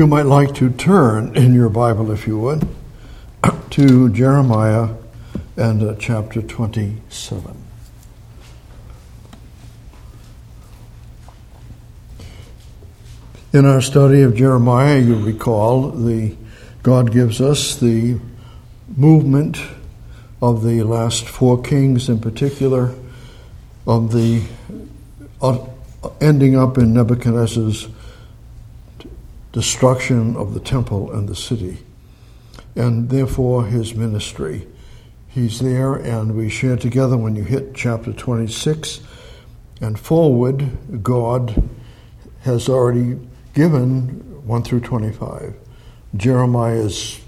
You might like to turn in your Bible, if you would, to Jeremiah and uh, chapter 27. In our study of Jeremiah, you recall the God gives us the movement of the last four kings in particular, of the uh, ending up in Nebuchadnezzar's destruction of the temple and the city, and therefore his ministry. He's there, and we share together when you hit chapter 26 and forward, God has already given 1 through 25. Jeremiah's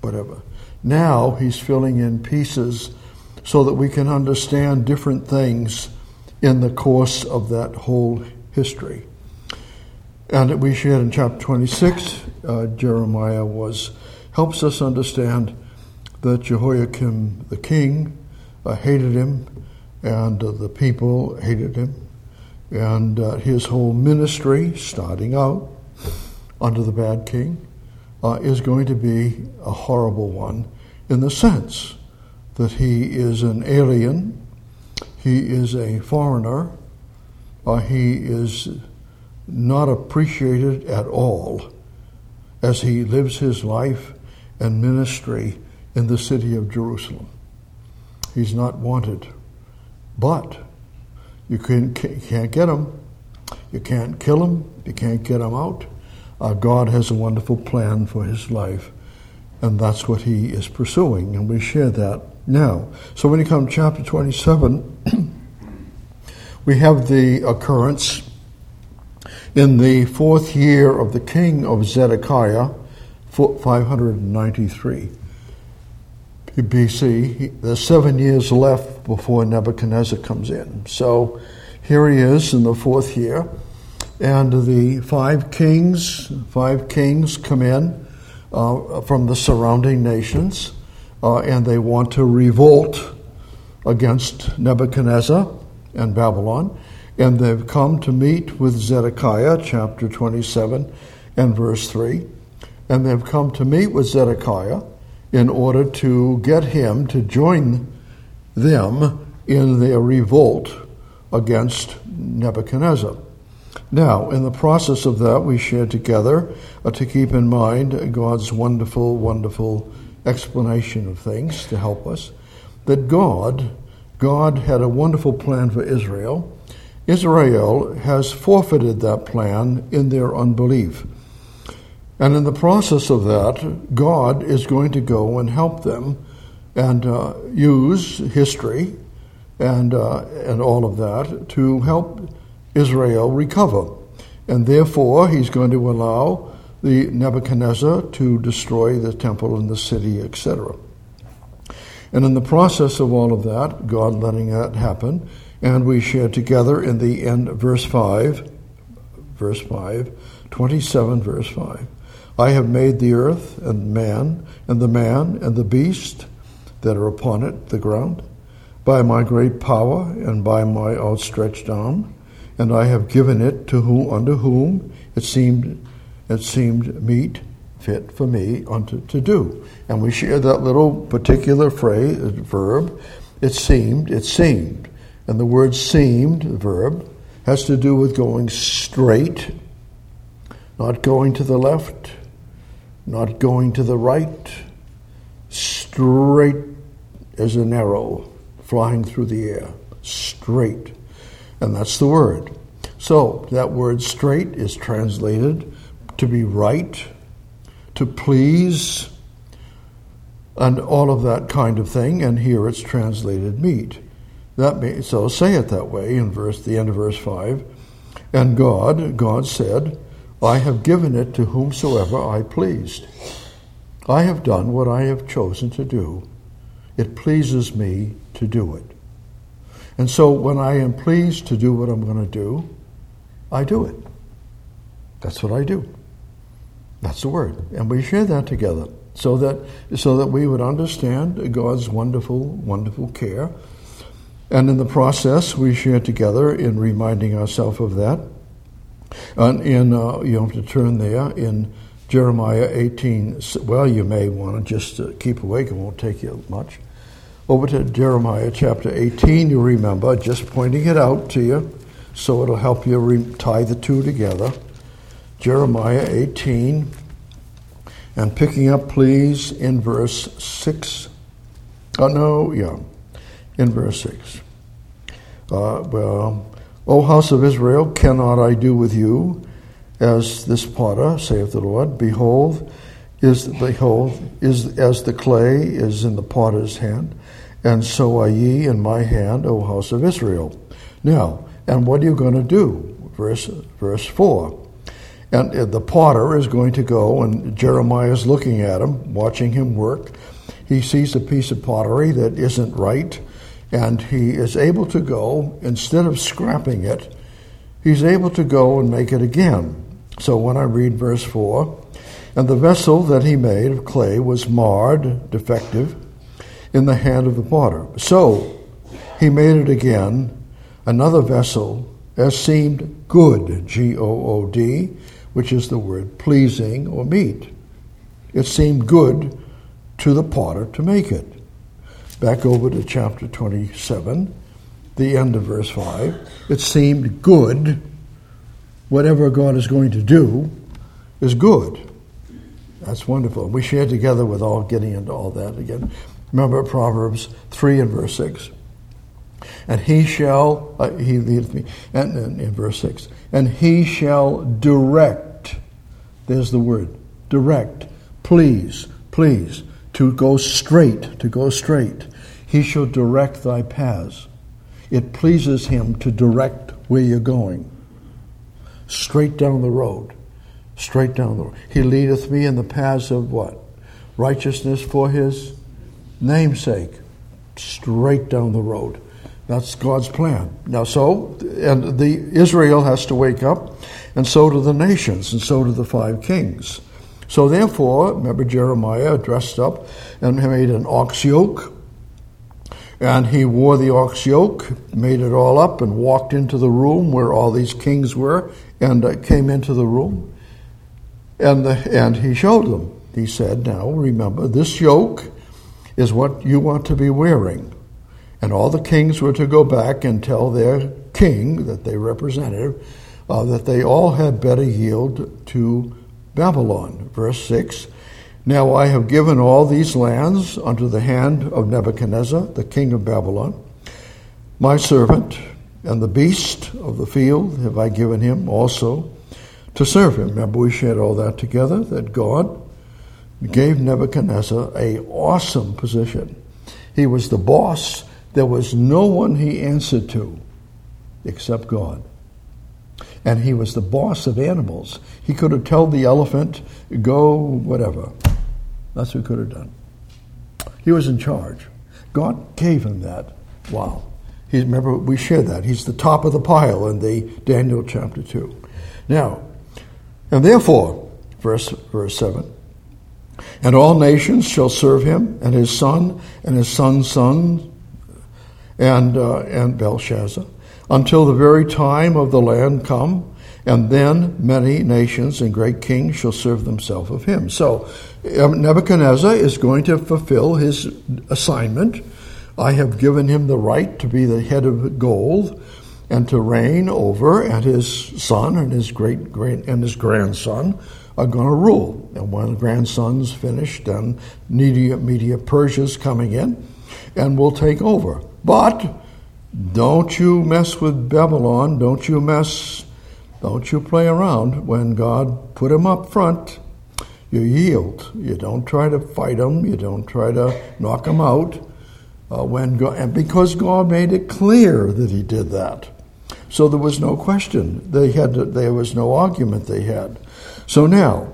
whatever. Now he's filling in pieces so that we can understand different things in the course of that whole history. And we shared in chapter 26, uh, Jeremiah was helps us understand that Jehoiakim the king uh, hated him, and uh, the people hated him, and uh, his whole ministry, starting out under the bad king, uh, is going to be a horrible one in the sense that he is an alien, he is a foreigner, uh, he is not appreciated at all as he lives his life and ministry in the city of Jerusalem. He's not wanted. But you can, can't get him. You can't kill him. You can't get him out. Uh, God has a wonderful plan for his life, and that's what he is pursuing, and we share that now. So when you come to chapter 27, we have the occurrence in the fourth year of the king of Zedekiah, 593 BC. There's seven years left before Nebuchadnezzar comes in. So here he is in the fourth year, and the five kings, five kings come in uh, from the surrounding nations, uh, and they want to revolt against Nebuchadnezzar and Babylon and they've come to meet with Zedekiah, chapter 27 and verse 3. And they've come to meet with Zedekiah in order to get him to join them in their revolt against Nebuchadnezzar. Now, in the process of that, we share together uh, to keep in mind God's wonderful, wonderful explanation of things to help us. That God, God had a wonderful plan for Israel Israel has forfeited that plan in their unbelief. And in the process of that, God is going to go and help them and uh, use history and, uh, and all of that to help Israel recover. And therefore, he's going to allow the Nebuchadnezzar to destroy the temple and the city, etc. And in the process of all of that, God letting that happen, and we share together in the end, verse 5, verse 5, 27, verse 5. I have made the earth and man, and the man and the beast that are upon it, the ground, by my great power and by my outstretched arm, and I have given it to whom unto whom it seemed it seemed meet fit for me unto to do. And we share that little particular phrase verb, it seemed, it seemed. And the word seemed, the verb, has to do with going straight, not going to the left, not going to the right, straight as an arrow flying through the air. Straight. And that's the word. So that word straight is translated to be right, to please, and all of that kind of thing. And here it's translated meet. That means, so say it that way in verse the end of verse five. And God, God said, I have given it to whomsoever I pleased. I have done what I have chosen to do. It pleases me to do it. And so when I am pleased to do what I'm going to do, I do it. That's what I do. That's the word. And we share that together so that so that we would understand God's wonderful, wonderful care and in the process, we share together in reminding ourselves of that. And in, uh, you have to turn there in Jeremiah 18. Well, you may want to just uh, keep awake, it won't take you much. Over to Jeremiah chapter 18, you remember, just pointing it out to you so it'll help you re- tie the two together. Jeremiah 18, and picking up, please, in verse 6. Oh, no, yeah, in verse 6. Uh, well, O house of Israel, cannot I do with you as this potter, saith the Lord? Behold, is behold, is as the clay is in the potter's hand, and so are ye in my hand, O house of Israel. Now, and what are you going to do? Verse verse four. And the potter is going to go, and Jeremiah is looking at him, watching him work. He sees a piece of pottery that isn't right, and he is able to go, instead of scrapping it, he's able to go and make it again. So when I read verse 4, and the vessel that he made of clay was marred, defective, in the hand of the potter. So he made it again, another vessel, as seemed good, G O O D, which is the word pleasing or meet. It seemed good to the potter to make it. Back over to chapter 27, the end of verse 5. It seemed good, whatever God is going to do is good. That's wonderful. We share together with all getting into all that again. Remember Proverbs 3 and verse 6. And he shall, uh, he leadeth me, and, and in verse 6, and he shall direct, there's the word, direct, please, please, to go straight, to go straight. He shall direct thy paths. It pleases him to direct where you're going. Straight down the road. Straight down the road. He leadeth me in the paths of what? Righteousness for his namesake. Straight down the road. That's God's plan. Now, so, and the Israel has to wake up, and so do the nations, and so do the five kings. So, therefore, remember Jeremiah dressed up and made an ox yoke, and he wore the ox yoke, made it all up, and walked into the room where all these kings were, and uh, came into the room, and the, and he showed them. He said, "Now remember, this yoke is what you want to be wearing." And all the kings were to go back and tell their king that they represented uh, that they all had better yield to Babylon. Verse 6 Now I have given all these lands unto the hand of Nebuchadnezzar, the king of Babylon, my servant, and the beast of the field have I given him also to serve him. Remember, we shared all that together, that God gave Nebuchadnezzar a awesome position. He was the boss there was no one he answered to except God. And he was the boss of animals. He could have told the elephant, go whatever. That's he could have done. He was in charge. God gave him that. Wow. He, remember, we shared that. He's the top of the pile in the Daniel chapter 2. Now, and therefore, verse, verse 7, and all nations shall serve him, and his son, and his son's son, and, uh, and Belshazzar, until the very time of the land come, and then many nations and great kings shall serve themselves of him. So um, Nebuchadnezzar is going to fulfill his assignment. I have given him the right to be the head of gold and to reign over, and his son and his great great and his grandson are going to rule. And when the grandson's finished, then Media, Media Persia's coming in and will take over. But don't you mess with Babylon. Don't you mess, don't you play around when God put him up front. You yield. You don't try to fight him. You don't try to knock him out. Uh, when God, and because God made it clear that He did that, so there was no question. They had to, there was no argument they had. So now,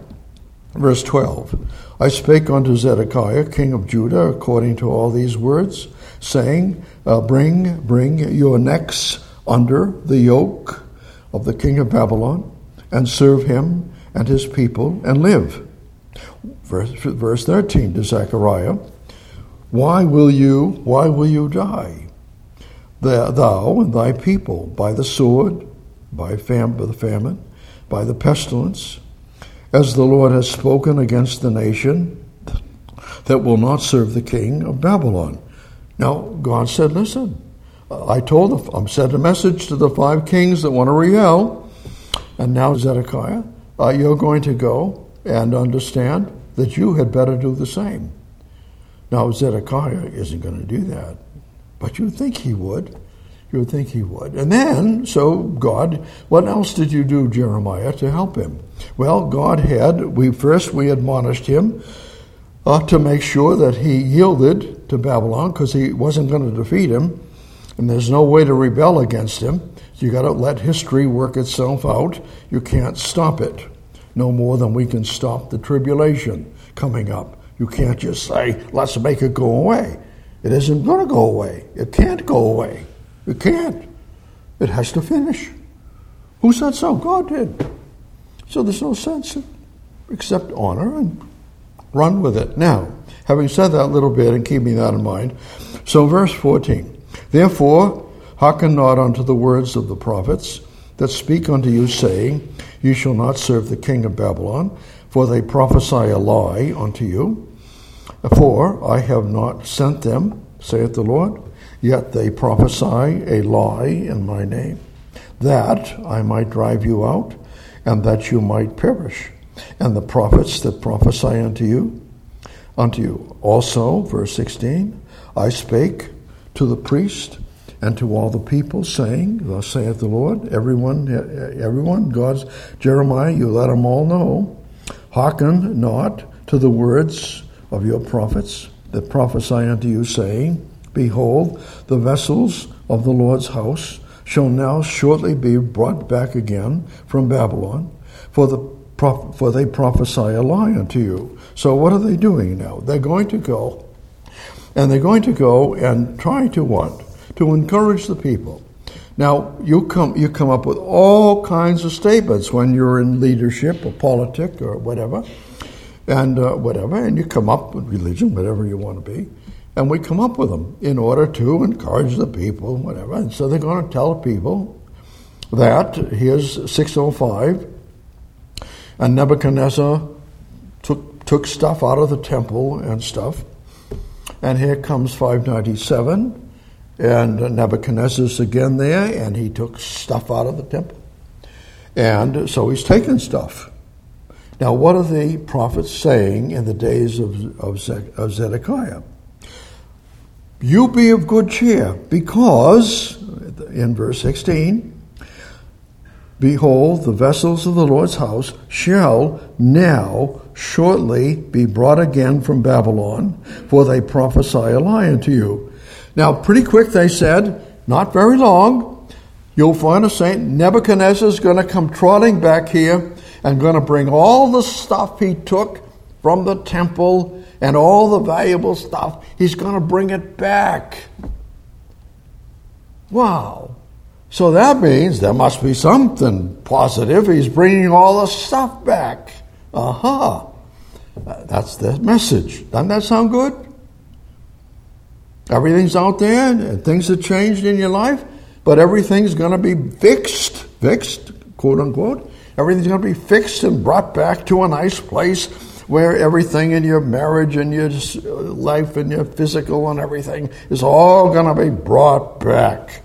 verse twelve, I spake unto Zedekiah, king of Judah, according to all these words saying, uh, Bring, bring your necks under the yoke of the king of Babylon, and serve him and his people, and live. Verse, verse 13 to Zechariah, Why will you, why will you die? Thou and thy people, by the sword, by, fam- by the famine, by the pestilence, as the Lord has spoken against the nation that will not serve the king of Babylon. Now, God said, Listen, I told, them, I sent a message to the five kings that want to rebel, and now Zedekiah, uh, you're going to go and understand that you had better do the same. Now, Zedekiah isn't going to do that, but you'd think he would. You would think he would. And then, so God, what else did you do, Jeremiah, to help him? Well, God had, we first we admonished him uh, to make sure that he yielded to Babylon because he wasn't going to defeat him, and there's no way to rebel against him. You got to let history work itself out. You can't stop it, no more than we can stop the tribulation coming up. You can't just say, let's make it go away. It isn't going to go away. It can't go away. It can't. It has to finish. Who said so? God did. So there's no sense except honor and run with it. Now, having said that little bit and keeping that in mind, so verse 14. Therefore, hearken not unto the words of the prophets that speak unto you, saying, You shall not serve the king of Babylon, for they prophesy a lie unto you. For I have not sent them, saith the Lord, yet they prophesy a lie in my name, that I might drive you out, and that you might perish. And the prophets that prophesy unto you, unto you. Also, verse 16, I spake to the priest and to all the people, saying, Thus saith the Lord, everyone, everyone, God's Jeremiah, you let them all know, hearken not to the words of your prophets that prophesy unto you, saying, Behold, the vessels of the Lord's house shall now shortly be brought back again from Babylon, for the for they prophesy a lie unto you. So what are they doing now? They're going to go, and they're going to go and try to what? To encourage the people. Now you come you come up with all kinds of statements when you're in leadership or politics or whatever and uh, whatever, and you come up with religion, whatever you want to be, and we come up with them in order to encourage the people, whatever. And so they're going to tell people that here's 605, and Nebuchadnezzar took took stuff out of the temple and stuff, and here comes 597. And Nebuchadnezzar's again there, and he took stuff out of the temple. And so he's taken stuff. Now, what are the prophets saying in the days of, of, Zedekiah? You be of good cheer, because, in verse 16, Behold, the vessels of the Lord's house shall now shortly be brought again from Babylon, for they prophesy a lie unto you. Now, pretty quick they said, not very long, you'll find a saint Nebuchadnezzar is going to come trotting back here and going to bring all the stuff he took from the temple and all the valuable stuff, he's going to bring it back. Wow. So that means there must be something positive. He's bringing all the stuff back. Aha. Uh-huh. That's the message. Doesn't that sound good? Everything's out there and things have changed in your life, but everything's going to be fixed, fixed, quote unquote, Everything's going to be fixed and brought back to a nice place where everything in your marriage and your life and your physical and everything is all going to be brought back.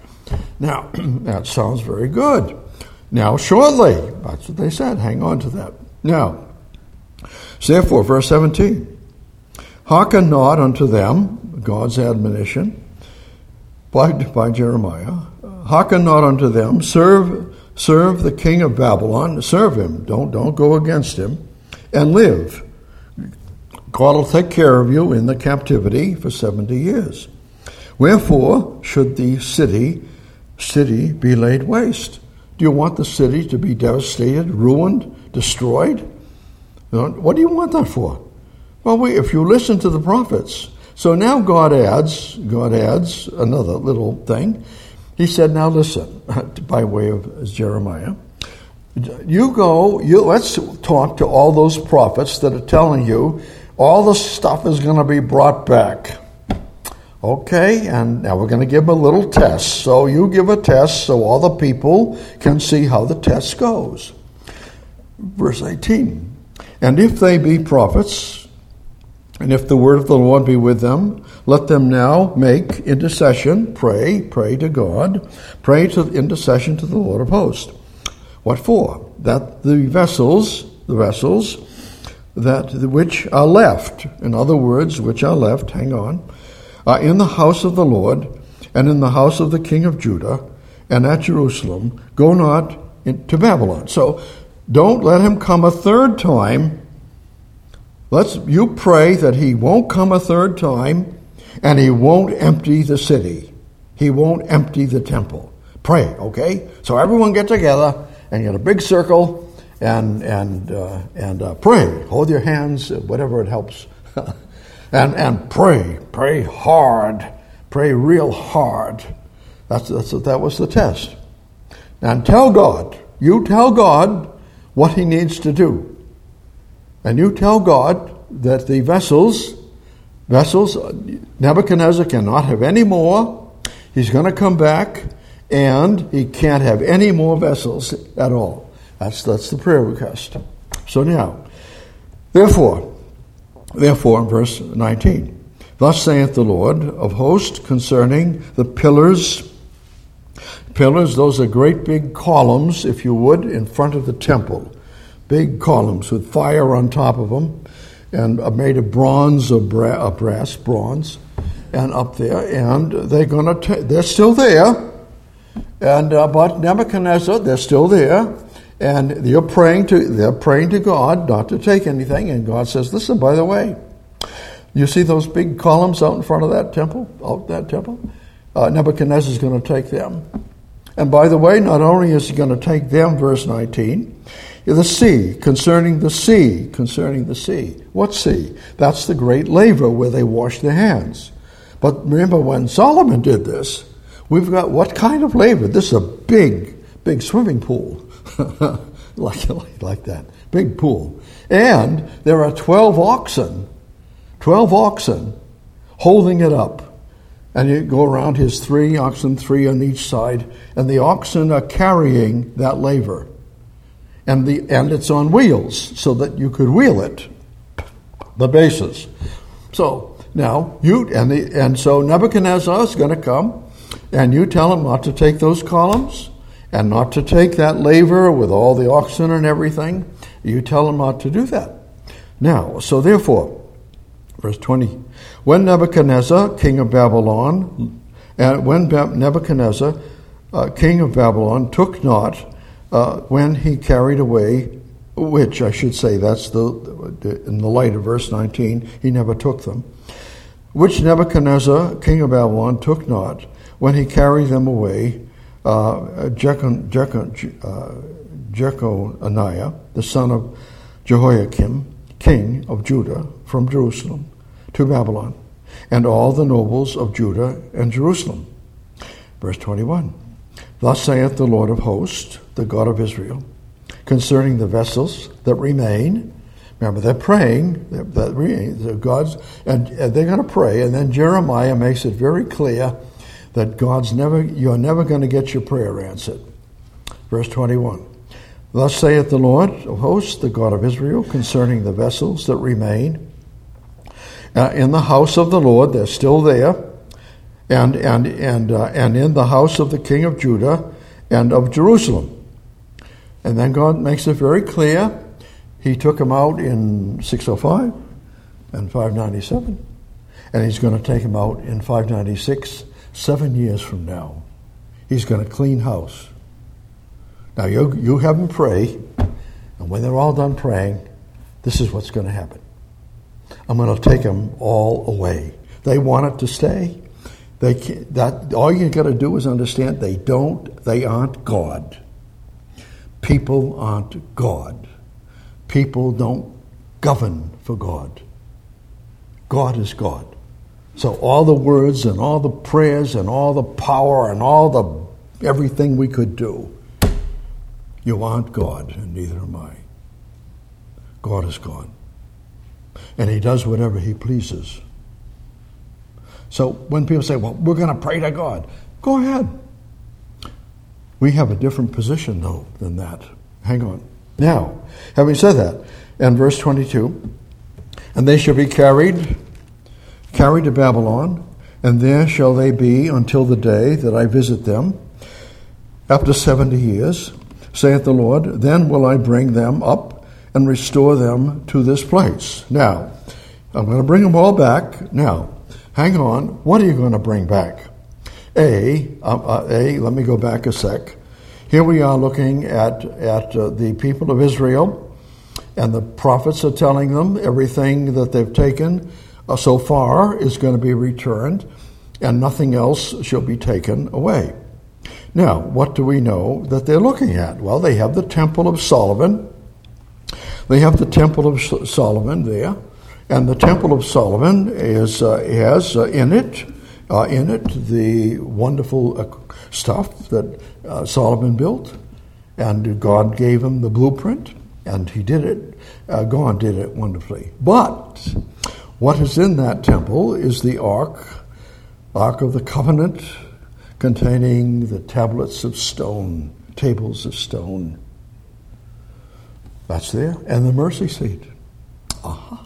Now, that sounds very good. Now, shortly, that's what they said. Hang on to that. Now, therefore, verse 17 Hearken not unto them, God's admonition, by, by Jeremiah. Hearken not unto them, serve serve the king of Babylon, serve him, don't, don't go against him, and live. God will take care of you in the captivity for 70 years. Wherefore should the city city be laid waste? Do you want the city to be devastated, ruined, destroyed? What do you want that for? Well, we, if you listen to the prophets. So now God adds, God adds another little thing. He said, Now listen, by way of Jeremiah, you go, you, let's talk to all those prophets that are telling you all the stuff is going to be brought back. Okay, and now we're going to give them a little test. So you give a test so all the people can see how the test goes. Verse 18 And if they be prophets, and if the word of the Lord be with them, let them now make intercession, pray, pray to God, pray to intercession to the Lord of hosts. What for? That the vessels, the vessels that which are left, in other words, which are left, hang on, are in the house of the Lord and in the house of the king of Judah and at Jerusalem, go not to Babylon. So don't let him come a third time. Let's you pray that he won't come a third time and he won't empty the city. He won't empty the temple. Pray, okay? So everyone get together and get a big circle and and uh, and uh, pray. Hold your hands, whatever it helps, and and pray. Pray hard. Pray real hard. That's, that's that was the test. And tell God. You tell God what He needs to do, and you tell God that the vessels, vessels, Nebuchadnezzar cannot have any more. He's going to come back, and he can't have any more vessels at all. That's, that's the prayer request. So now, therefore, therefore, in verse 19, thus saith the Lord of hosts concerning the pillars. Pillars, those are great big columns, if you would, in front of the temple. Big columns with fire on top of them, and are made of bronze or bra- brass, bronze, and up there, and they're going to, they're still there, and uh, but Nebuchadnezzar, they're still there, and you're praying to they're praying to God not to take anything, and God says, "Listen, by the way, you see those big columns out in front of that temple, out that temple. Uh, Nebuchadnezzar is going to take them, and by the way, not only is he going to take them, verse 19." The sea, concerning the sea, concerning the sea. What sea? That's the great laver where they wash their hands. But remember when Solomon did this, we've got what kind of laver? This is a big, big swimming pool. like, like that. Big pool. And there are 12 oxen, 12 oxen holding it up. And you go around his three oxen, three on each side, and the oxen are carrying that laver. And, the, and it's on wheels so that you could wheel it, the bases. So now you and the and so Nebuchadnezzar is going to come, and you tell him not to take those columns, and not to take that laver with all the oxen and everything. You tell him not to do that. Now, so therefore, verse 20, when Nebuchadnezzar, king of Babylon, and when Nebuchadnezzar, uh, king of Babylon, took not uh, when he carried away, which I should say, that's the, in the light of verse 19, he never took them, which Nebuchadnezzar, king of Babylon, took not when he carried them away, uh, uh, Jeconiah, the son of Jehoiakim, king of Judah, from Jerusalem to Babylon, and all the nobles of Judah and Jerusalem. Verse 21 Thus saith the Lord of hosts, the God of Israel, concerning the vessels that remain. Remember, they're praying, they're, they're God's, and, and they're going to pray, and then Jeremiah makes it very clear that God's never, you're never going to get your prayer answered. Verse 21. Thus saith the Lord of hosts, the God of Israel, concerning the vessels that remain uh, in the house of the Lord, they're still there, and, and, and, uh, and in the house of the king of Judah and of Jerusalem. And then God makes it very clear. He took them out in 605 and 597, and he's going to take them out in 596 seven years from now, he's going to clean house. Now, you, you have them pray, and when they're all done praying, this is what's going to happen. I'm going to take them all away. They want it to stay. They that all you got to do is understand they don't. They aren't God. People aren't God. People don't govern for God. God is God. So all the words and all the prayers and all the power and all the everything we could do, you aren't God, and neither am I. God is God. And He does whatever He pleases. So when people say, well, we're going to pray to God, go ahead. We have a different position, though, than that. Hang on. Now, having said that, in verse 22 And they shall be carried, carried to Babylon, and there shall they be until the day that I visit them, after seventy years, saith the Lord. Then will I bring them up and restore them to this place. Now, I'm going to bring them all back. Now, hang on. What are you going to bring back? A, uh, uh, A, let me go back a sec. Here we are looking at, at uh, the people of Israel, and the prophets are telling them everything that they've taken uh, so far is going to be returned, and nothing else shall be taken away. Now, what do we know that they're looking at? Well, they have the Temple of Solomon. They have the Temple of Solomon there, and the Temple of Solomon is uh, has uh, in it uh, in it the wonderful uh, stuff that uh, Solomon built, and God gave him the blueprint, and he did it. Uh, God did it wonderfully. But what is in that temple is the Ark, Ark of the Covenant, containing the tablets of stone, tables of stone. That's there, and the mercy seat. Aha. Uh-huh.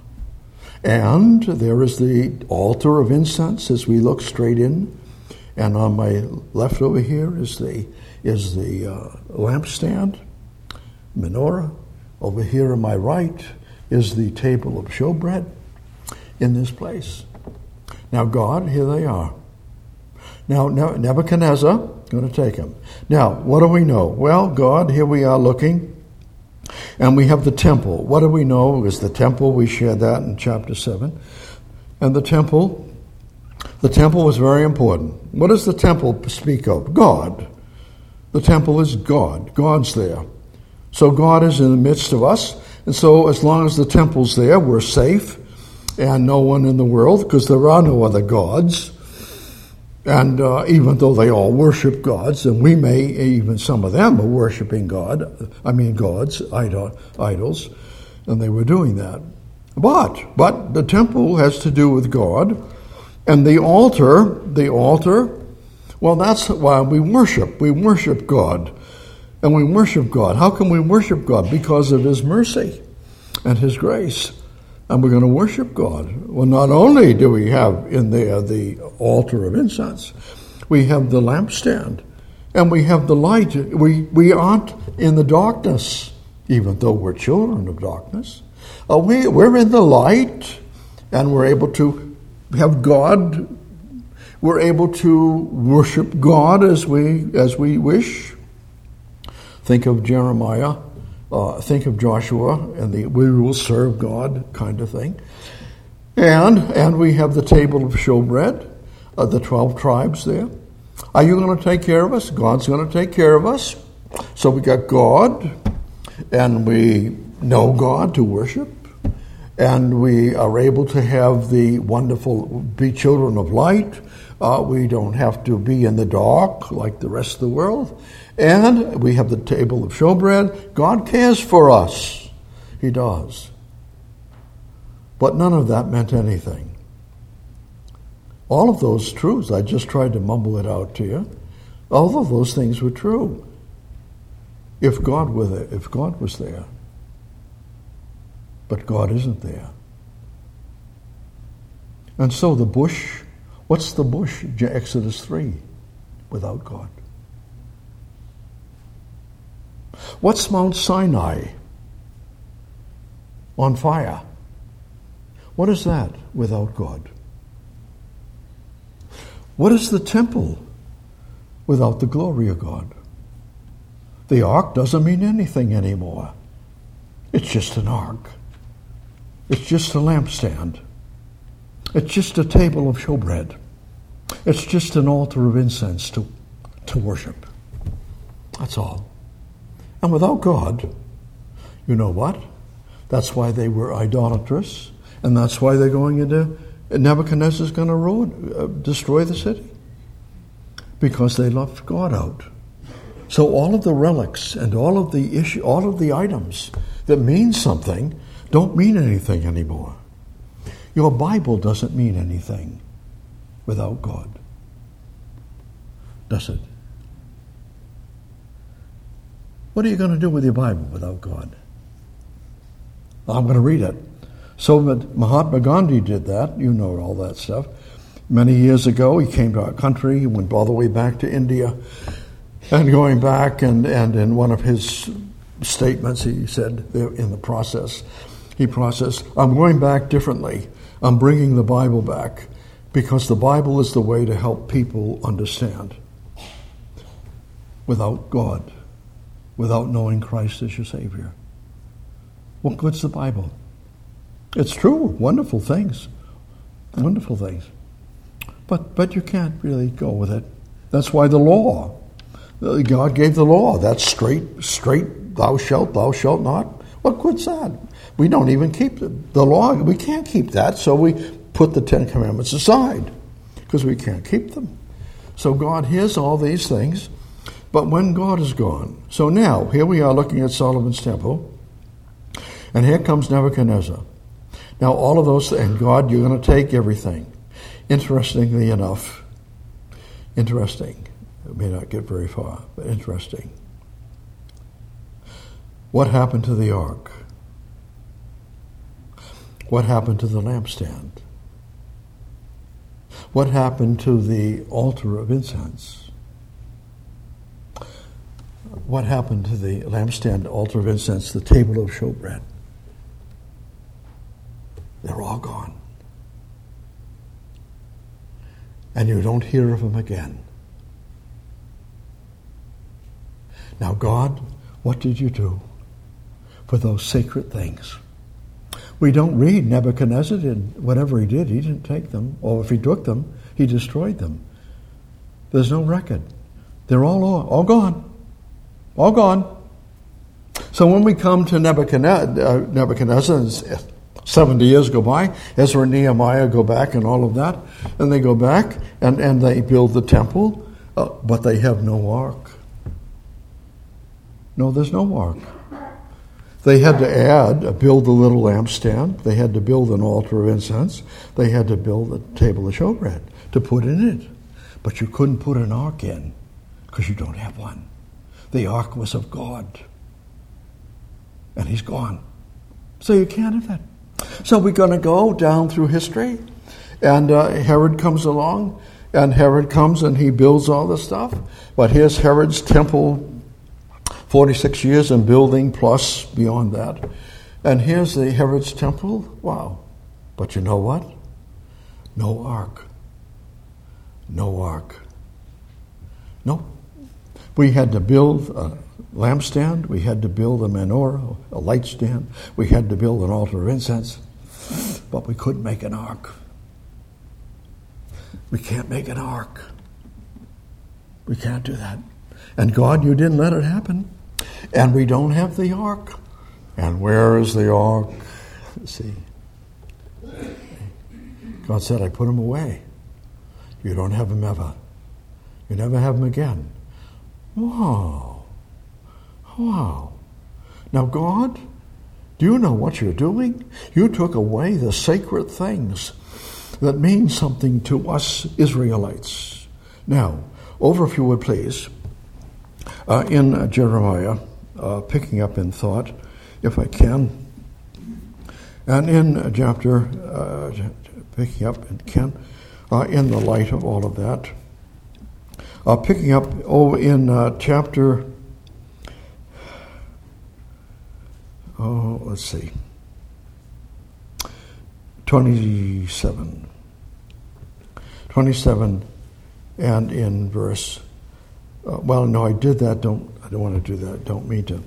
And there is the altar of incense as we look straight in. And on my left over here is the, is the uh, lampstand, menorah. Over here on my right is the table of showbread in this place. Now, God, here they are. Now, Nebuchadnezzar going to take them. Now, what do we know? Well, God, here we are looking and we have the temple. What do we know is the temple? We shared that in chapter 7. And the temple, the temple was very important. What does the temple speak of? God. The temple is God. God's there. So God is in the midst of us. And so as long as the temple's there, we're safe. And no one in the world, because there are no other gods, and uh, even though they all worship gods, and we may, even some of them are worshiping God, I mean gods, idol, idols, and they were doing that. But, but the temple has to do with God, and the altar, the altar, well, that's why we worship. We worship God. And we worship God. How can we worship God? Because of His mercy and His grace and we're going to worship God. Well, not only do we have in there the altar of incense, we have the lampstand, and we have the light. We, we aren't in the darkness, even though we're children of darkness. Uh, we, we're in the light, and we're able to have God. We're able to worship God as we as we wish. Think of Jeremiah uh, think of Joshua and the we will serve God kind of thing. And, and we have the table of showbread, uh, the 12 tribes there. Are you going to take care of us? God's going to take care of us. So we got God, and we know God to worship, and we are able to have the wonderful, be children of light. Uh, we don't have to be in the dark like the rest of the world. And we have the table of showbread. God cares for us. He does. But none of that meant anything. All of those truths, I just tried to mumble it out to you. All of those things were true. If God were there, if God was there. But God isn't there. And so the bush, what's the bush? Exodus 3, without God. What's Mount Sinai? On fire. What is that without God? What is the temple without the glory of God? The ark doesn't mean anything anymore. It's just an ark. It's just a lampstand. It's just a table of showbread. It's just an altar of incense to, to worship. That's all. And without God, you know what? That's why they were idolatrous, and that's why they're going into Nebuchadnezzar's going to ruin, uh, destroy the city because they left God out. So all of the relics and all of the issue, all of the items that mean something don't mean anything anymore. Your Bible doesn't mean anything without God, does it? What are you going to do with your Bible without God? I'm going to read it. So Mahatma Gandhi did that. You know all that stuff. Many years ago, he came to our country. He went all the way back to India. And going back, and, and in one of his statements, he said in the process, he processed, I'm going back differently. I'm bringing the Bible back because the Bible is the way to help people understand. Without God, without knowing Christ as your Savior. What good's the Bible? It's true, wonderful things. Wonderful things. But, but you can't really go with it. That's why the law. Uh, God gave the law. That's straight, straight, thou shalt, thou shalt not. What good's that? We don't even keep the, the law. We can't keep that, so we put the Ten Commandments aside because we can't keep them. So God hears all these things, but when God is gone, so now here we are looking at Solomon's temple, and here comes Nebuchadnezzar. Now all of those, and God, you're going to take everything. Interestingly enough, interesting, it may not get very far, but interesting. What happened to the ark? What happened to the lampstand? What happened to the altar of incense? What happened to the lampstand, altar of incense, the table of showbread? They're all gone. And you don't hear of them again. Now, God, what did you do for those sacred things? We don't read Nebuchadnezzar did whatever he did, he didn't take them, or if he took them, he destroyed them. There's no record. They're all all gone, all gone. So when we come to Nebuchadnezzar, uh, Nebuchadnezzar, 70 years go by, Ezra and Nehemiah go back and all of that, and they go back and, and they build the temple, uh, but they have no ark. No, there's no ark. They had to add, uh, build the little lampstand. They had to build an altar of incense. They had to build a table of showbread to put in it. But you couldn't put an ark in because you don't have one. The ark was of God. And he's gone. So you can't have that. So we're going to go down through history. And uh, Herod comes along. And Herod comes and he builds all this stuff. But here's Herod's temple 46 years in building plus beyond that. And here's the Herod's temple. Wow. But you know what? No ark. No ark. No. We had to build a lampstand. We had to build a menorah, a light stand. We had to build an altar of incense. But we couldn't make an ark. We can't make an ark. We can't do that. And God, you didn't let it happen. And we don't have the ark. And where is the ark? See. God said, I put him away. You don't have him ever. You never have him again. Wow. Wow. Now, God, do you know what you're doing? You took away the sacred things that mean something to us Israelites. Now, over if you would please, uh, in Jeremiah uh, picking up in thought, if I can. And in chapter, uh, picking up and can, uh, in the light of all of that, uh, picking up oh in uh, chapter, oh let's see, twenty-seven, twenty-seven, and in verse. Uh, well, no, I did that. Don't I don't want to do that. Don't mean to.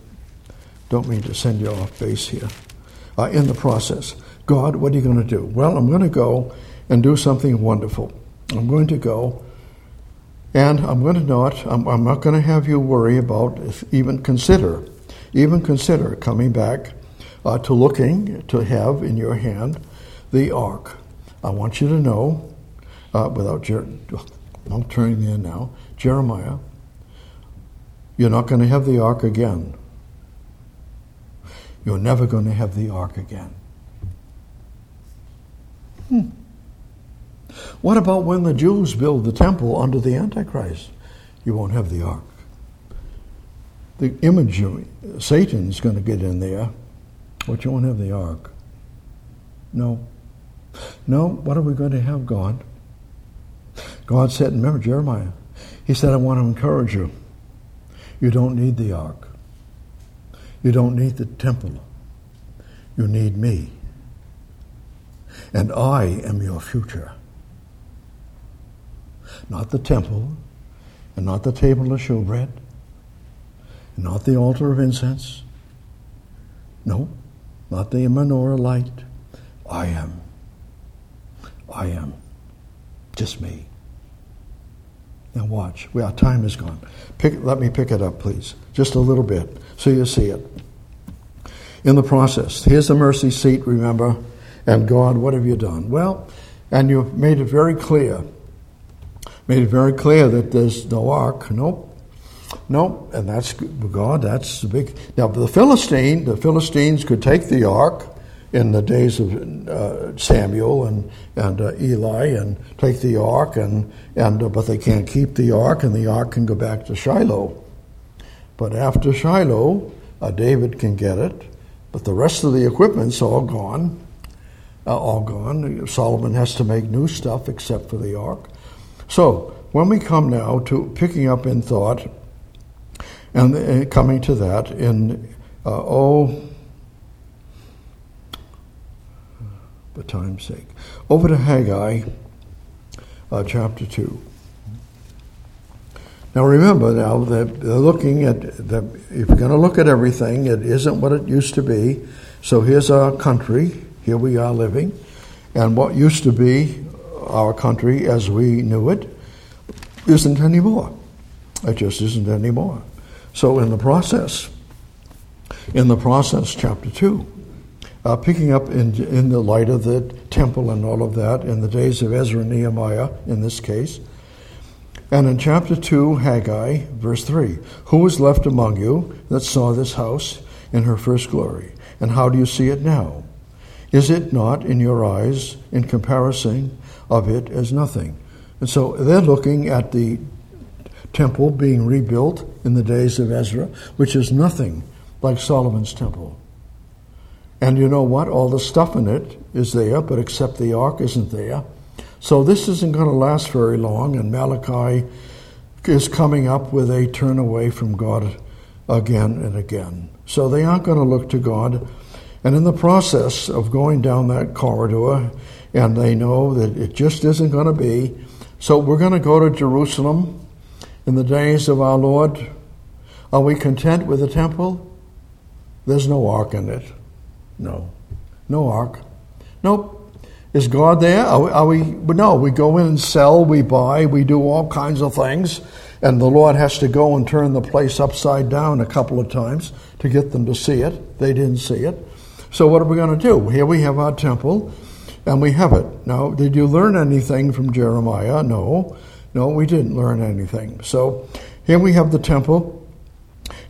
Don't mean to send you off base here. Uh, in the process, God, what are you going to do? Well, I'm going to go and do something wonderful. I'm going to go, and I'm going to not. I'm, I'm not going to have you worry about even consider, even consider coming back uh, to looking to have in your hand the ark. I want you to know, uh, without Jer- I'm turning in now, Jeremiah you're not going to have the ark again. You're never going to have the ark again. Hmm. What about when the Jews build the temple under the Antichrist? You won't have the ark. The image of Satan's going to get in there But you won't have the ark. No. No, what are we going to have, God? God said, remember Jeremiah, he said, I want to encourage you. You don't need the ark. You don't need the temple. You need me. And I am your future. Not the temple, and not the table of showbread, and not the altar of incense. No, not the menorah light. I am. I am. Just me. Now watch. Well, time is gone. Pick, let me pick it up, please. Just a little bit so you see it. In the process, here's the mercy seat, remember. And God, what have you done? Well, and you've made it very clear. Made it very clear that there's no ark. Nope. Nope. And that's God, that's the big. Now, the Philistine, the Philistines could take the ark in the days of uh, Samuel and and uh, Eli and take the ark and and uh, but they can't keep the ark and the ark can go back to Shiloh. But after Shiloh, uh, David can get it, but the rest of the equipment's all gone. Uh, all gone. Solomon has to make new stuff except for the ark. So when we come now to picking up in thought and uh, coming to that in oh for time's sake. Over to Haggai uh, chapter 2. Now remember now that they're looking at that if you're going to look at everything, it isn't what it used to be. So here's our country, here we are living, and what used to be our country as we knew it isn't anymore. It just isn't anymore. So in the process, in the process, chapter 2, uh, picking up in, in the light of the temple and all of that in the days of Ezra and Nehemiah, in this case. And in chapter 2, Haggai, verse 3 Who was left among you that saw this house in her first glory? And how do you see it now? Is it not in your eyes, in comparison of it, as nothing? And so they're looking at the temple being rebuilt in the days of Ezra, which is nothing like Solomon's temple. And you know what? All the stuff in it is there, but except the ark isn't there. So this isn't going to last very long, and Malachi is coming up with a turn away from God again and again. So they aren't going to look to God. And in the process of going down that corridor, and they know that it just isn't going to be, so we're going to go to Jerusalem in the days of our Lord. Are we content with the temple? There's no ark in it. No. No ark. Nope. Is God there? Are we, are we, no, we go in and sell, we buy, we do all kinds of things, and the Lord has to go and turn the place upside down a couple of times to get them to see it. They didn't see it. So what are we going to do? Here we have our temple, and we have it. Now, did you learn anything from Jeremiah? No. No, we didn't learn anything. So here we have the temple,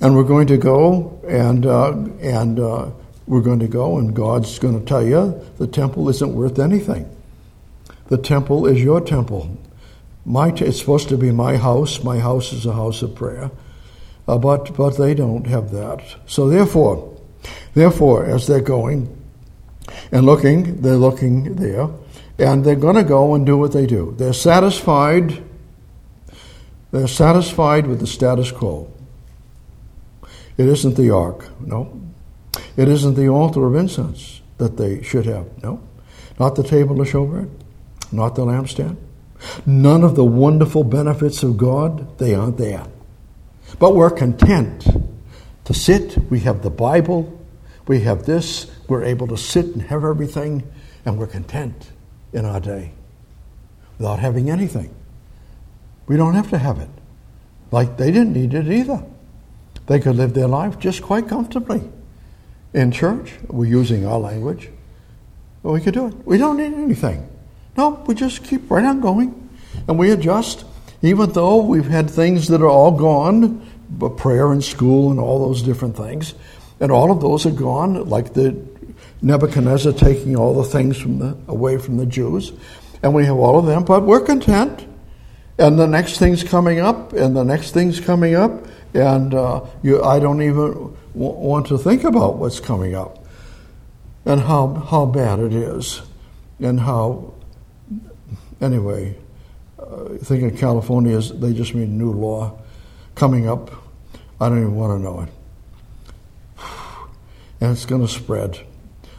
and we're going to go and uh, and uh, we're going to go, and God's going to tell you the temple isn't worth anything. The temple is your temple. My t- it's supposed to be my house. My house is a house of prayer. Uh, but but they don't have that. So therefore, therefore, as they're going and looking, they're looking there, and they're going to go and do what they do. They're satisfied. They're satisfied with the status quo. It isn't the ark. No, it isn't the altar of incense that they should have. No. Not the table of showbread. Not the lampstand. None of the wonderful benefits of God, they aren't there. But we're content to sit. We have the Bible. We have this. We're able to sit and have everything, and we're content in our day without having anything. We don't have to have it. Like they didn't need it either. They could live their life just quite comfortably in church. We're using our language. Well, we could do it. We don't need anything. No, we just keep right on going. And we adjust, even though we've had things that are all gone, but prayer and school and all those different things. And all of those are gone, like the Nebuchadnezzar taking all the things from the, away from the Jews. And we have all of them, but we're content. And the next thing's coming up, and the next thing's coming up, and uh, you, I don't even want to think about what's coming up. and how, how bad it is, and how, anyway, uh, I think in California, they just a new law coming up. I don't even want to know it. And it's going to spread.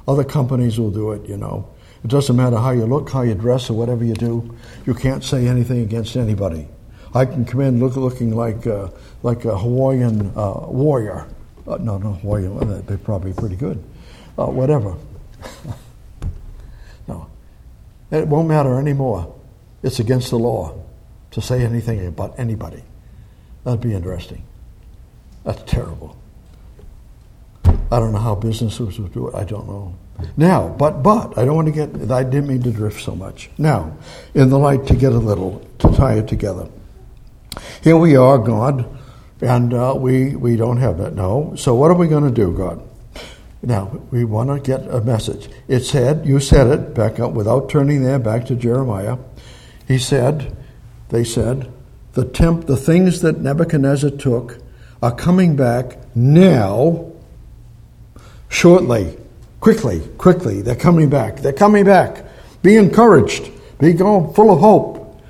Other companies will do it, you know. It doesn't matter how you look, how you dress, or whatever you do. You can't say anything against anybody. I can come in look, looking like uh, like a Hawaiian uh, warrior. Uh, no, no, Hawaiian. They're probably pretty good. Uh, whatever. no, it won't matter anymore. It's against the law to say anything about anybody. That'd be interesting. That's terrible. I don't know how businesses would do it. I don't know. Now, but but I don't want to get. I didn't mean to drift so much. Now, in the light, to get a little to tie it together. Here we are, God, and uh, we we don't have that. No. So what are we going to do, God? Now we want to get a message. It said, you said it back up without turning there back to Jeremiah. He said, they said, the temp, the things that Nebuchadnezzar took are coming back now, shortly, quickly, quickly. They're coming back. They're coming back. Be encouraged. Be full of hope.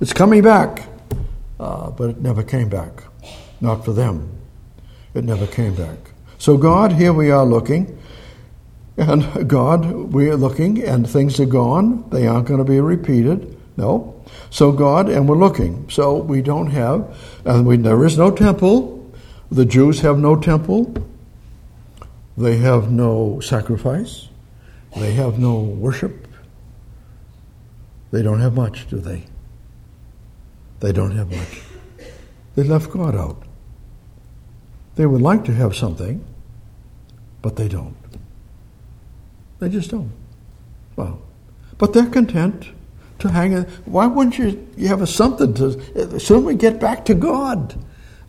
It's coming back. Uh, but it never came back. Not for them. It never came back. So, God, here we are looking. And God, we are looking, and things are gone. They aren't going to be repeated. No. So, God, and we're looking. So, we don't have, and we, there is no temple. The Jews have no temple. They have no sacrifice. They have no worship. They don't have much, do they? They don't have much. They left God out. They would like to have something, but they don't. They just don't. Well, but they're content to hang it. Why wouldn't you, you have a something to, soon we get back to God?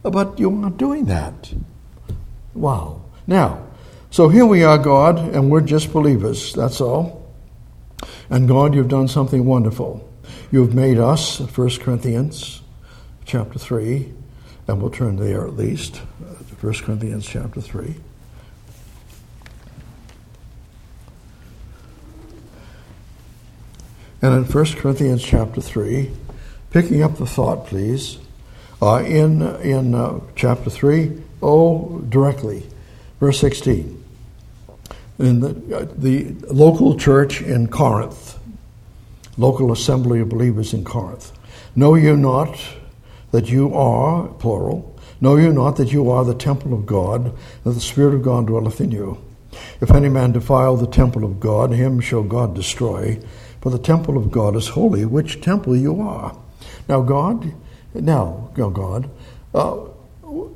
But you're not doing that. Wow. Now, so here we are, God, and we're just believers, that's all. And God, you've done something wonderful. You've made us, 1 Corinthians chapter 3, and we'll turn there at least, 1 Corinthians chapter 3. And in 1 Corinthians chapter 3, picking up the thought, please, uh, in, in uh, chapter 3, oh, directly, verse 16. In the, the local church in Corinth, local assembly of believers in Corinth, know you not that you are, plural, know you not that you are the temple of God, that the Spirit of God dwelleth in you? If any man defile the temple of God, him shall God destroy. For the temple of God is holy, which temple you are. Now, God, now, God, uh,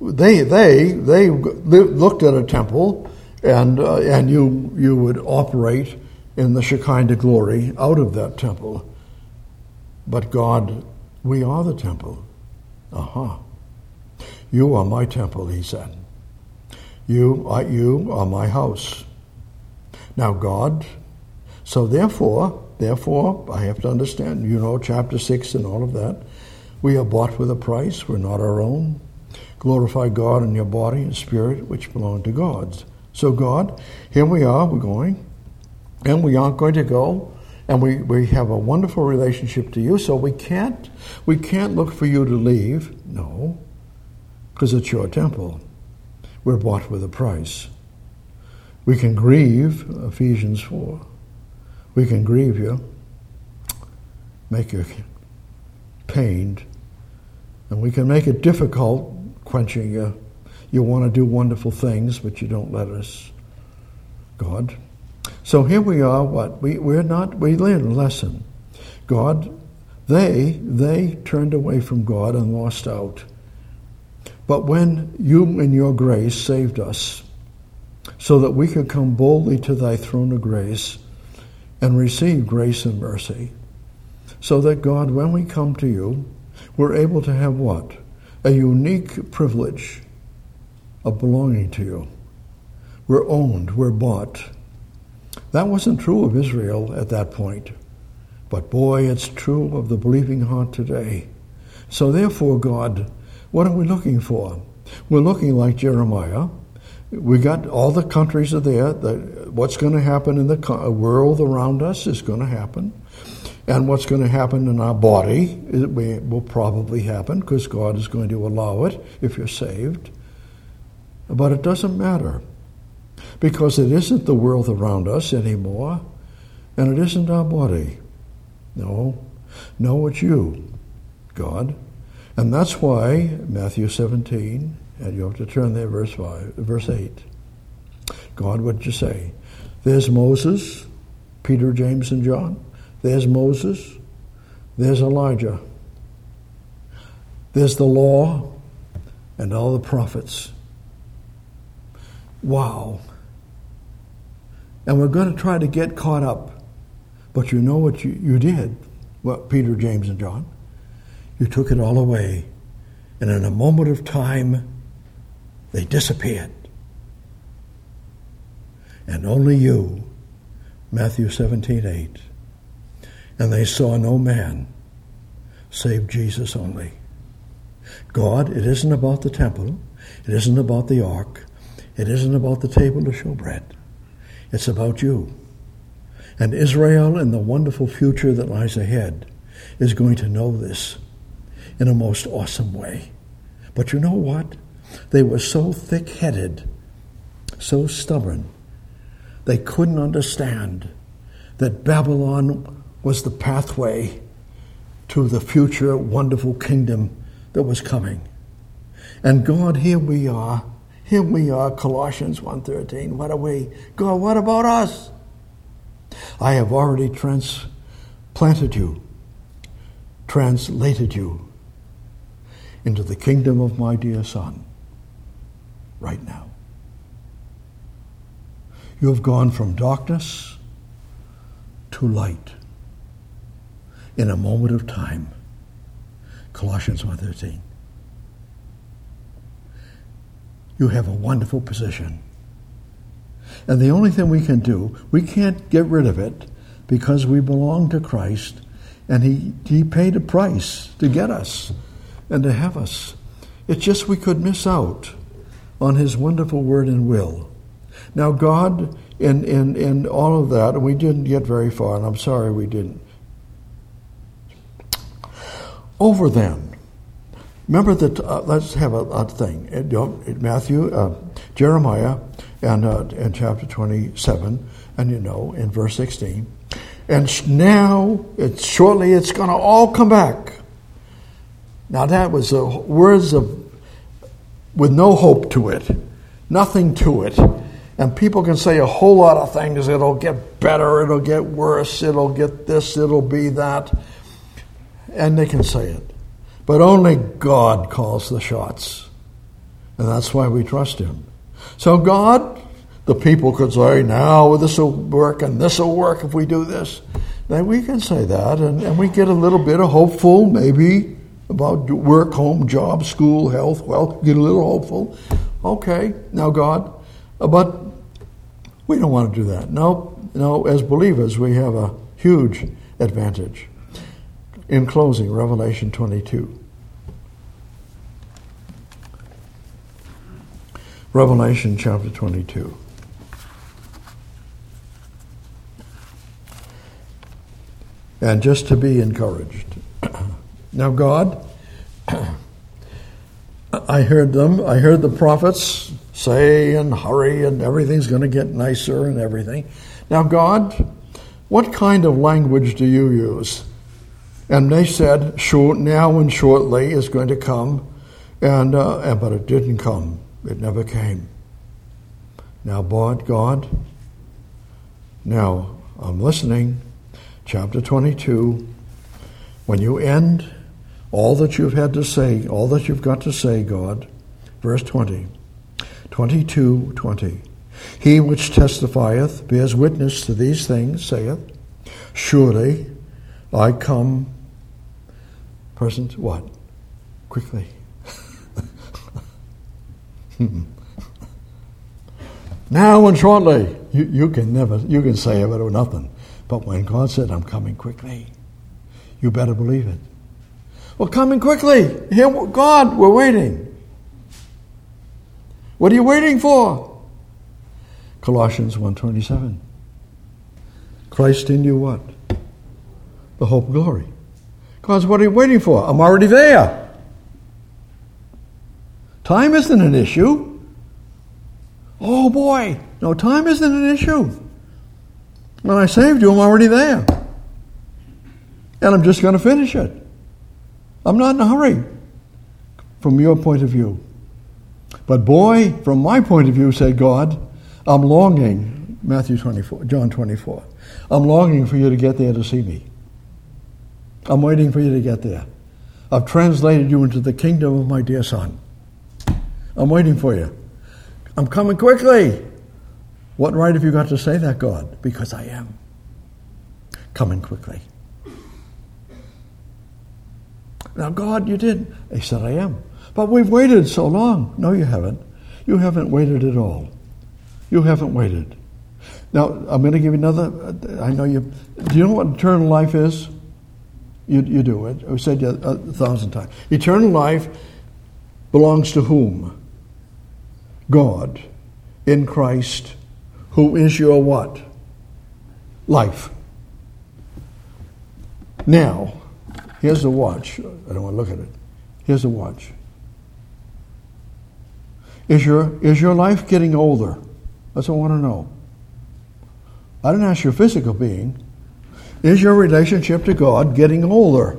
they they they looked at a temple, and uh, and you you would operate in the Shekinah glory out of that temple. But God, we are the temple. Aha. Uh-huh. You are my temple, he said. You are, you are my house. Now, God, so therefore, Therefore, I have to understand, you know, chapter 6 and all of that. We are bought with a price, we're not our own. Glorify God in your body and spirit, which belong to God's. So, God, here we are, we're going, and we aren't going to go, and we, we have a wonderful relationship to you, so we can't, we can't look for you to leave. No, because it's your temple. We're bought with a price. We can grieve, Ephesians 4 we can grieve you, make you pained, and we can make it difficult, quenching you. You want to do wonderful things, but you don't let us. God. So here we are, what? We, we're not, we learn a lesson. God, they, they turned away from God and lost out. But when you, in your grace, saved us, so that we could come boldly to thy throne of grace, and receive grace and mercy. So that God, when we come to you, we're able to have what? A unique privilege of belonging to you. We're owned, we're bought. That wasn't true of Israel at that point. But boy, it's true of the believing heart today. So therefore, God, what are we looking for? We're looking like Jeremiah, we got all the countries are there. The, what's going to happen in the uh, world around us is going to happen. And what's going to happen in our body will probably happen because God is going to allow it if you're saved. But it doesn't matter because it isn't the world around us anymore and it isn't our body. No, no, it's you, God. And that's why Matthew 17, and you have to turn there, verse 5, verse 8. God, what you say? There's Moses, Peter, James, and John. There's Moses. There's Elijah. There's the law and all the prophets. Wow. And we're going to try to get caught up. But you know what you, you did? What Peter, James, and John? You took it all away. And in a moment of time, they disappeared. And only you, Matthew 17, 8, and they saw no man save Jesus only. God, it isn't about the temple, it isn't about the ark, it isn't about the table to show bread. It's about you. And Israel, in the wonderful future that lies ahead, is going to know this in a most awesome way. But you know what? They were so thick headed, so stubborn, they couldn't understand that Babylon was the pathway to the future wonderful kingdom that was coming. And God, here we are. Here we are, Colossians 1.13. What are we? God, what about us? I have already transplanted you, translated you into the kingdom of my dear Son right now. You have gone from darkness to light in a moment of time. Colossians 1:13. You have a wonderful position. And the only thing we can do, we can't get rid of it because we belong to Christ and he, he paid a price to get us and to have us. It's just we could miss out on his wonderful word and will. Now, God, in, in, in all of that, and we didn't get very far, and I'm sorry we didn't over them. Remember that, uh, let's have a, a thing. In, in Matthew, uh, Jeremiah, and uh, in chapter 27, and you know, in verse 16. And now, it's, shortly, it's going to all come back. Now, that was a, words of, with no hope to it, nothing to it. And people can say a whole lot of things. It'll get better, it'll get worse, it'll get this, it'll be that and they can say it. But only God calls the shots. And that's why we trust Him. So, God, the people could say, now this will work and this will work if we do this. Then we can say that, and, and we get a little bit of hopeful, maybe, about work, home, job, school, health, wealth, get a little hopeful. Okay, now, God, but we don't want to do that. No, no, as believers, we have a huge advantage. In closing, Revelation 22. Revelation chapter 22. And just to be encouraged. now, God, I heard them, I heard the prophets say and hurry and everything's going to get nicer and everything. Now, God, what kind of language do you use? And they said, short, now and shortly is going to come. And, uh, but it didn't come. It never came. Now, God, God, now I'm listening. Chapter 22. When you end all that you've had to say, all that you've got to say, God, verse 20, 22, 20. He which testifieth bears witness to these things, saith, Surely I come Present what? Quickly. now and shortly. You, you can never, you can say it or nothing. But when God said, I'm coming quickly, you better believe it. Well, coming quickly. Here, God, we're waiting. What are you waiting for? Colossians 1.27. Christ in you what? The hope glory. Because what are you waiting for? I'm already there. Time isn't an issue. Oh boy, no, time isn't an issue. When I saved you, I'm already there. And I'm just going to finish it. I'm not in a hurry from your point of view. But boy, from my point of view, said God, I'm longing, Matthew 24, John 24, I'm longing for you to get there to see me. I'm waiting for you to get there. I've translated you into the kingdom of my dear son. I'm waiting for you. I'm coming quickly. What right have you got to say that, God? Because I am coming quickly. Now, God, you did. He said, I am. But we've waited so long. No, you haven't. You haven't waited at all. You haven't waited. Now, I'm going to give you another. Uh, I know you. Do you know what eternal life is? You, you do it. I've said it a thousand times. Eternal life belongs to whom? God in Christ, who is your what? Life. Now, here's the watch. I don't want to look at it. Here's the watch. Is your, is your life getting older? That's what I want to know. I didn't ask your physical being. Is your relationship to God getting older?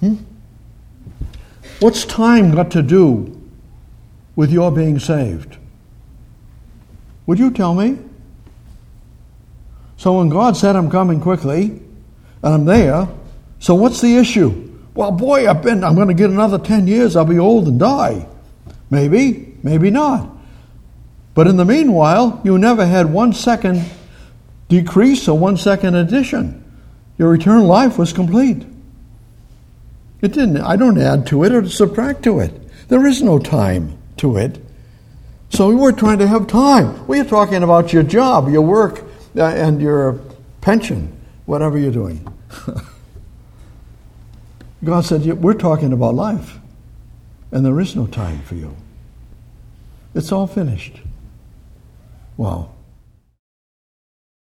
Hmm? What's time got to do with your being saved? Would you tell me? So when God said, I'm coming quickly, and I'm there, so what's the issue? Well, boy, I've been, I'm going to get another 10 years, I'll be old and die. Maybe, maybe not. But in the meanwhile, you never had one second decrease or one second addition. Your eternal life was complete. It didn't, I don't add to it or subtract to it. There is no time to it. So we're trying to have time. We are talking about your job, your work, uh, and your pension, whatever you're doing. God said, We're talking about life, and there is no time for you. It's all finished. Wow.